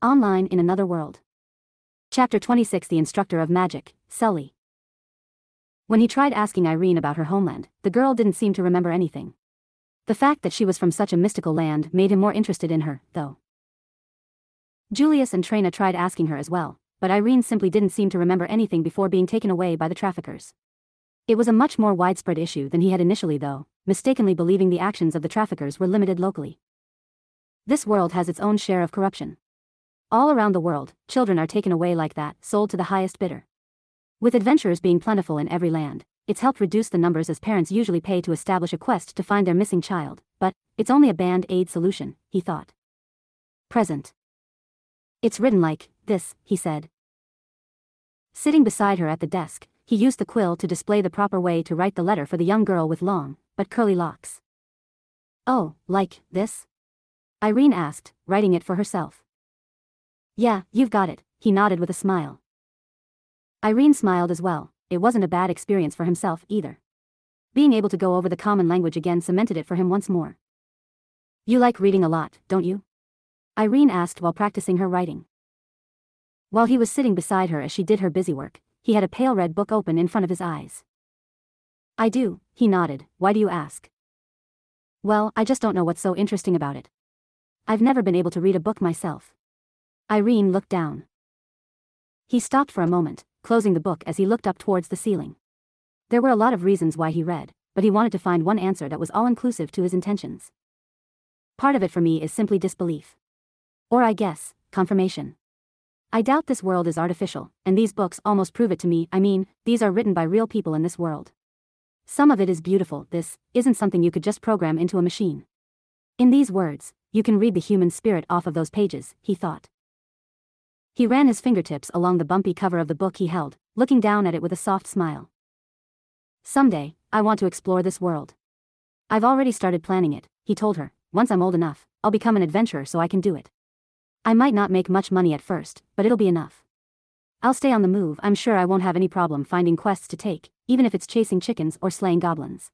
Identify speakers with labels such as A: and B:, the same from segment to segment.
A: Online in Another World. Chapter 26 The Instructor of Magic, Celly. When he tried asking Irene about her homeland, the girl didn't seem to remember anything. The fact that she was from such a mystical land made him more interested in her, though. Julius and Treyna tried asking her as well, but Irene simply didn't seem to remember anything before being taken away by the traffickers. It was a much more widespread issue than he had initially, though, mistakenly believing the actions of the traffickers were limited locally. This world has its own share of corruption. All around the world, children are taken away like that, sold to the highest bidder. With adventurers being plentiful in every land, it's helped reduce the numbers as parents usually pay to establish a quest to find their missing child, but it's only a band aid solution, he thought. Present. It's written like this, he said. Sitting beside her at the desk, he used the quill to display the proper way to write the letter for the young girl with long, but curly locks. Oh, like this? Irene asked, writing it for herself. Yeah, you've got it, he nodded with a smile. Irene smiled as well, it wasn't a bad experience for himself either. Being able to go over the common language again cemented it for him once more. You like reading a lot, don't you? Irene asked while practicing her writing. While he was sitting beside her as she did her busy work, he had a pale red book open in front of his eyes. I do, he nodded, why do you ask? Well, I just don't know what's so interesting about it. I've never been able to read a book myself. Irene looked down. He stopped for a moment, closing the book as he looked up towards the ceiling. There were a lot of reasons why he read, but he wanted to find one answer that was all-inclusive to his intentions. Part of it for me is simply disbelief. Or I guess, confirmation. I doubt this world is artificial, and these books almost prove it to me, I mean, these are written by real people in this world. Some of it is beautiful, this isn't something you could just program into a machine. In these words, you can read the human spirit off of those pages, he thought. He ran his fingertips along the bumpy cover of the book he held, looking down at it with a soft smile. Someday, I want to explore this world. I've already started planning it, he told her. Once I'm old enough, I'll become an adventurer so I can do it. I might not make much money at first, but it'll be enough. I'll stay on the move, I'm sure I won't have any problem finding quests to take, even if it's chasing chickens or slaying goblins.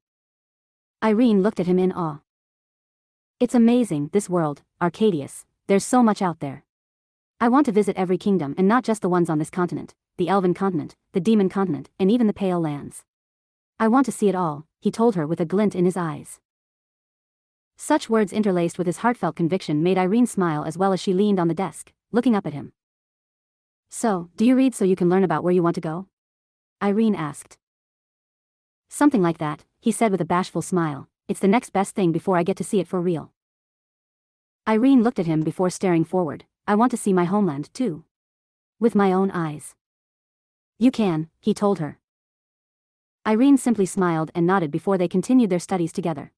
A: Irene looked at him in awe. It's amazing, this world, Arcadius, there's so much out there. I want to visit every kingdom and not just the ones on this continent, the Elven continent, the Demon continent, and even the Pale Lands. I want to see it all, he told her with a glint in his eyes. Such words interlaced with his heartfelt conviction made Irene smile as well as she leaned on the desk, looking up at him. So, do you read so you can learn about where you want to go? Irene asked. Something like that, he said with a bashful smile, it's the next best thing before I get to see it for real. Irene looked at him before staring forward, I want to see my homeland, too. With my own eyes. You can, he told her. Irene simply smiled and nodded before they continued their studies together.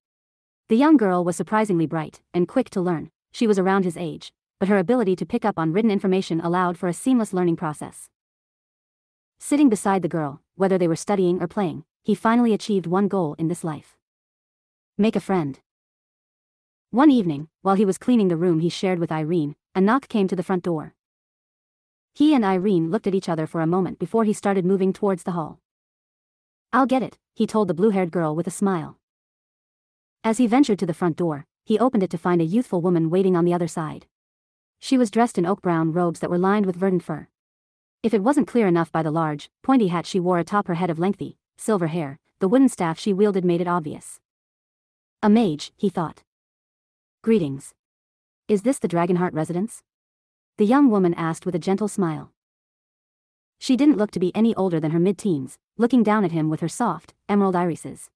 A: The young girl was surprisingly bright and quick to learn, she was around his age, but her ability to pick up on written information allowed for a seamless learning process. Sitting beside the girl, whether they were studying or playing, he finally achieved one goal in this life. Make a friend. One evening, while he was cleaning the room he shared with Irene, a knock came to the front door. He and Irene looked at each other for a moment before he started moving towards the hall. I'll get it, he told the blue-haired girl with a smile. As he ventured to the front door, he opened it to find a youthful woman waiting on the other side. She was dressed in oak-brown robes that were lined with verdant fur. If it wasn't clear enough by the large, pointy hat she wore atop her head of lengthy, silver hair, the wooden staff she wielded made it obvious. A mage, he thought. Greetings. Is this the Dragonheart residence? The young woman asked with a gentle smile. She didn't look to be any older than her mid-teens, looking down at him with her soft, emerald irises.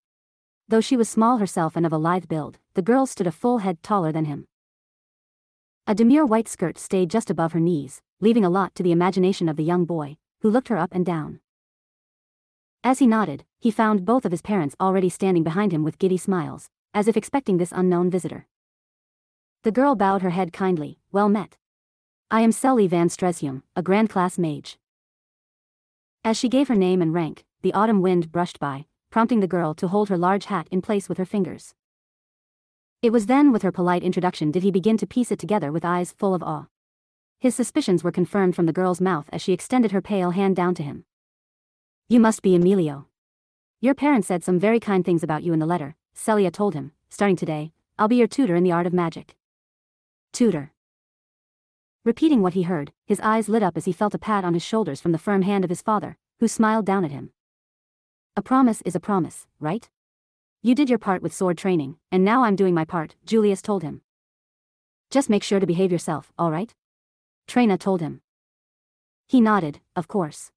A: Though she was small herself and of a lithe build, the girl stood a full head taller than him. A demure white skirt stayed just above her knees, leaving a lot to the imagination of the young boy, who looked her up and down. As he nodded, he found both of his parents already standing behind him with giddy smiles, as if expecting this unknown visitor. The girl bowed her head kindly, well met. I am Celly van Stresium, a Grand Class mage. As she gave her name and rank, the autumn wind brushed by, prompting the girl to hold her large hat in place with her fingers. It was then with her polite introduction did he begin to piece it together with eyes full of awe. His suspicions were confirmed from the girl's mouth as she extended her pale hand down to him. You must be Emilio. Your parents said some very kind things about you in the letter, Celly told him, starting today, I'll be your tutor in the art of magic. Tutor. Repeating what he heard, his eyes lit up as he felt a pat on his shoulders from the firm hand of his father, who smiled down at him. A promise is a promise, right? You did your part with sword training, and now I'm doing my part, Julius told him. Just make sure to behave yourself, alright? Treyna told him. He nodded, of course.